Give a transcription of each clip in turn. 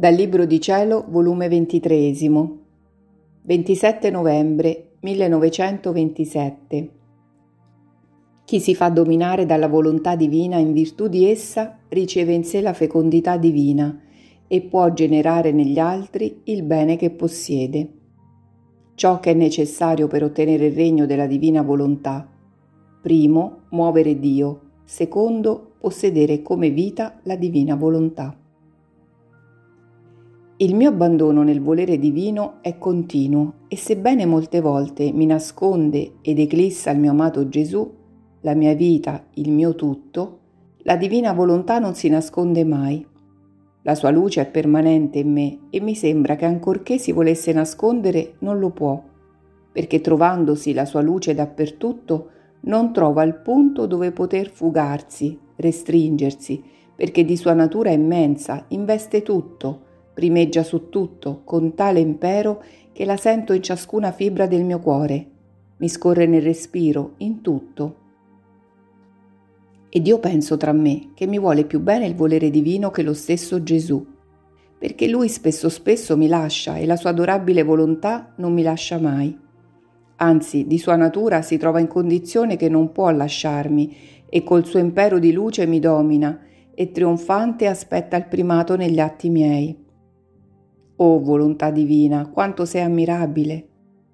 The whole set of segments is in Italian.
Dal Libro di Cielo, volume 23, 27 novembre 1927. Chi si fa dominare dalla volontà divina in virtù di essa riceve in sé la fecondità divina e può generare negli altri il bene che possiede. Ciò che è necessario per ottenere il regno della divina volontà. Primo, muovere Dio. Secondo, possedere come vita la divina volontà. Il mio abbandono nel volere divino è continuo e sebbene molte volte mi nasconde ed eclissa il mio amato Gesù, la mia vita, il mio tutto, la divina volontà non si nasconde mai. La sua luce è permanente in me e mi sembra che ancorché si volesse nascondere non lo può, perché trovandosi la sua luce dappertutto non trova il punto dove poter fugarsi, restringersi, perché di sua natura immensa investe tutto, primeggia su tutto con tale impero che la sento in ciascuna fibra del mio cuore, mi scorre nel respiro, in tutto. Ed io penso tra me che mi vuole più bene il volere divino che lo stesso Gesù, perché lui spesso spesso mi lascia e la sua adorabile volontà non mi lascia mai. Anzi, di sua natura si trova in condizione che non può lasciarmi e col suo impero di luce mi domina e trionfante aspetta il primato negli atti miei. Oh volontà divina, quanto sei ammirabile!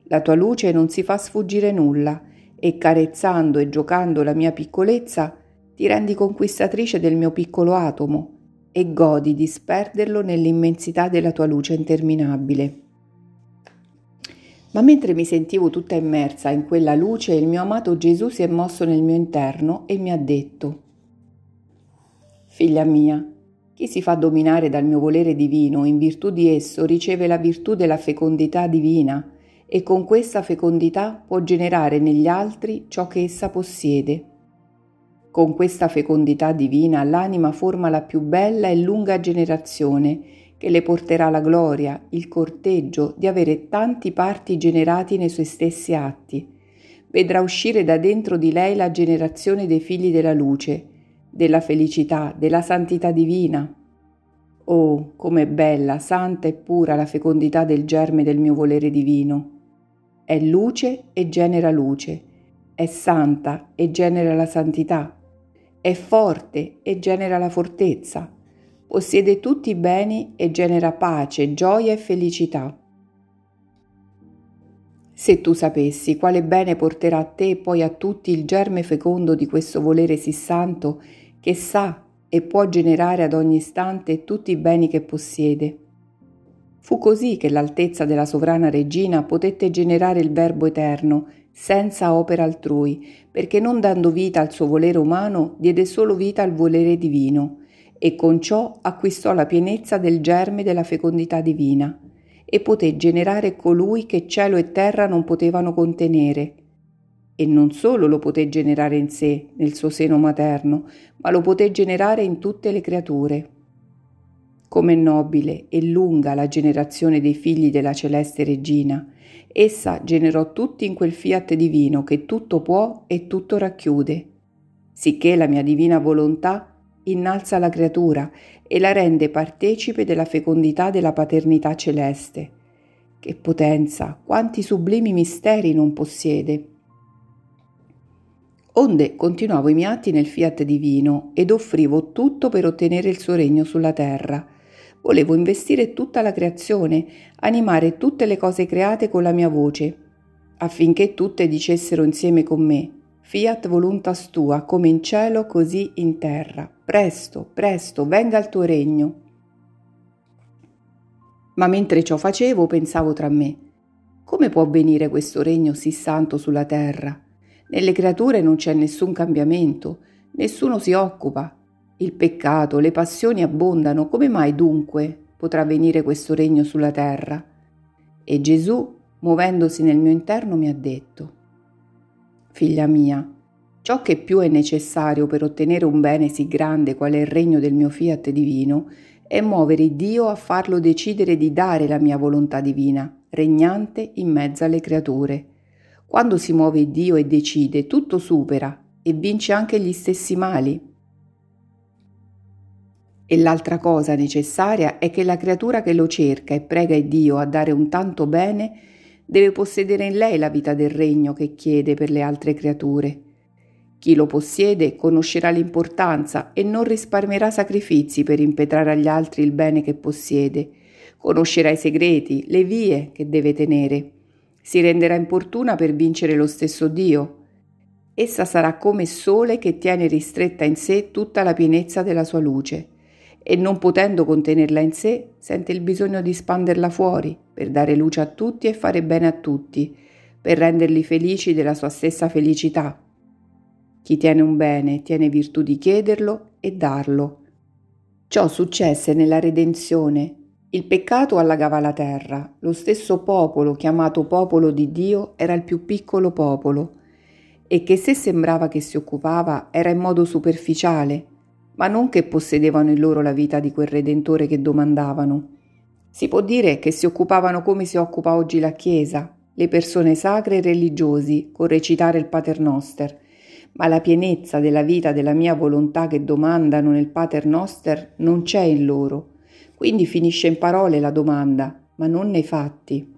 La tua luce non si fa sfuggire nulla e carezzando e giocando la mia piccolezza ti rendi conquistatrice del mio piccolo atomo e godi di sperderlo nell'immensità della tua luce interminabile. Ma mentre mi sentivo tutta immersa in quella luce, il mio amato Gesù si è mosso nel mio interno e mi ha detto, Figlia mia, chi si fa dominare dal mio volere divino, in virtù di esso riceve la virtù della fecondità divina e con questa fecondità può generare negli altri ciò che essa possiede. Con questa fecondità divina l'anima forma la più bella e lunga generazione che le porterà la gloria, il corteggio di avere tanti parti generati nei suoi stessi atti. Vedrà uscire da dentro di lei la generazione dei figli della luce, della felicità, della santità divina. Oh, com'è bella, santa e pura la fecondità del germe del mio volere divino. È luce e genera luce, è santa e genera la santità, è forte e genera la fortezza, possiede tutti i beni e genera pace, gioia e felicità. Se tu sapessi quale bene porterà a te e poi a tutti il germe fecondo di questo volere sì santo che sa e può generare ad ogni istante tutti i beni che possiede. Fu così che l'altezza della sovrana regina potette generare il Verbo eterno senza opera altrui, perché non dando vita al suo volere umano, diede solo vita al volere divino, e con ciò acquistò la pienezza del germe della fecondità divina, e poté generare colui che cielo e terra non potevano contenere, e non solo lo poté generare in sé, nel suo seno materno, ma lo poté generare in tutte le creature. Come nobile e lunga la generazione dei figli della celeste regina, essa generò tutti in quel fiat divino che tutto può e tutto racchiude, sicché la mia divina volontà innalza la creatura e la rende partecipe della fecondità della paternità celeste. Che potenza, quanti sublimi misteri non possiede! Onde continuavo i miei atti nel fiat divino ed offrivo tutto per ottenere il suo regno sulla terra. Volevo investire tutta la creazione, animare tutte le cose create con la mia voce, affinché tutte dicessero insieme con me, Fiat voluntas tua, come in cielo così in terra. Presto, presto, venga il tuo regno. Ma mentre ciò facevo, pensavo tra me, come può venire questo regno sì santo sulla terra? Nelle creature non c'è nessun cambiamento, nessuno si occupa. Il peccato, le passioni abbondano, come mai dunque potrà venire questo regno sulla terra? E Gesù, muovendosi nel mio interno, mi ha detto, Figlia mia, ciò che più è necessario per ottenere un bene sì grande qual è il regno del mio fiat divino, è muovere Dio a farlo decidere di dare la mia volontà divina, regnante in mezzo alle creature quando si muove Dio e decide, tutto supera e vince anche gli stessi mali. E l'altra cosa necessaria è che la creatura che lo cerca e prega Dio a dare un tanto bene deve possedere in lei la vita del regno che chiede per le altre creature. Chi lo possiede conoscerà l'importanza e non risparmierà sacrifici per impetrare agli altri il bene che possiede, conoscerà i segreti, le vie che deve tenere, si renderà importuna per vincere lo stesso Dio. Essa sarà come sole che tiene ristretta in sé tutta la pienezza della sua luce e non potendo contenerla in sé sente il bisogno di spanderla fuori per dare luce a tutti e fare bene a tutti, per renderli felici della sua stessa felicità. Chi tiene un bene tiene virtù di chiederlo e darlo. Ciò successe nella redenzione. Il peccato allagava la terra. Lo stesso popolo, chiamato popolo di Dio, era il più piccolo popolo e che se sembrava che si occupava era in modo superficiale, ma non che possedevano in loro la vita di quel Redentore che domandavano. Si può dire che si occupavano come si occupa oggi la Chiesa, le persone sacre e religiosi, con recitare il Pater Noster, ma la pienezza della vita della mia volontà che domandano nel Pater Noster non c'è in loro. Quindi finisce in parole la domanda, ma non nei fatti.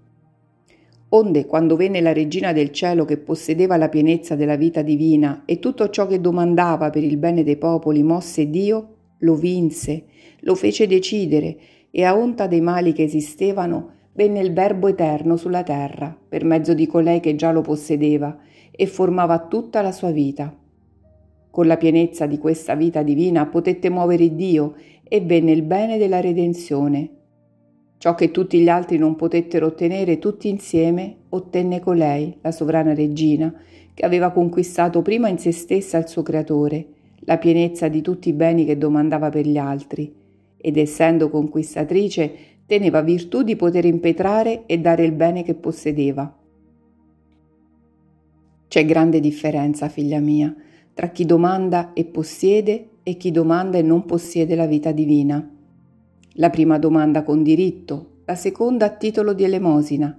Onde, quando venne la regina del cielo che possedeva la pienezza della vita divina e tutto ciò che domandava per il bene dei popoli mosse Dio, lo vinse, lo fece decidere e a onta dei mali che esistevano venne il Verbo eterno sulla terra per mezzo di colei che già lo possedeva e formava tutta la sua vita. Con la pienezza di questa vita divina potette muovere Dio e venne il bene della redenzione. Ciò che tutti gli altri non potettero ottenere tutti insieme, ottenne colei, la sovrana regina, che aveva conquistato prima in se stessa il suo creatore, la pienezza di tutti i beni che domandava per gli altri, ed essendo conquistatrice teneva virtù di poter impetrare e dare il bene che possedeva. C'è grande differenza, figlia mia, tra chi domanda e possiede e chi domanda e non possiede la vita divina. La prima domanda con diritto, la seconda a titolo di elemosina.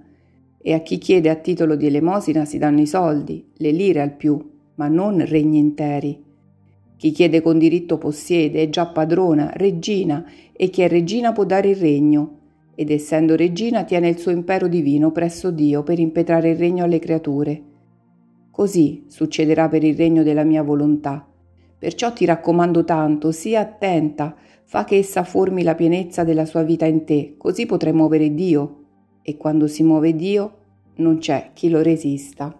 E a chi chiede a titolo di elemosina si danno i soldi, le lire al più, ma non regni interi. Chi chiede con diritto possiede, è già padrona, regina, e chi è regina può dare il regno, ed essendo regina tiene il suo impero divino presso Dio per impetrare il regno alle creature. Così succederà per il regno della mia volontà. Perciò ti raccomando tanto, sii attenta, fa che essa formi la pienezza della sua vita in te, così potrai muovere Dio. E quando si muove Dio, non c'è chi lo resista.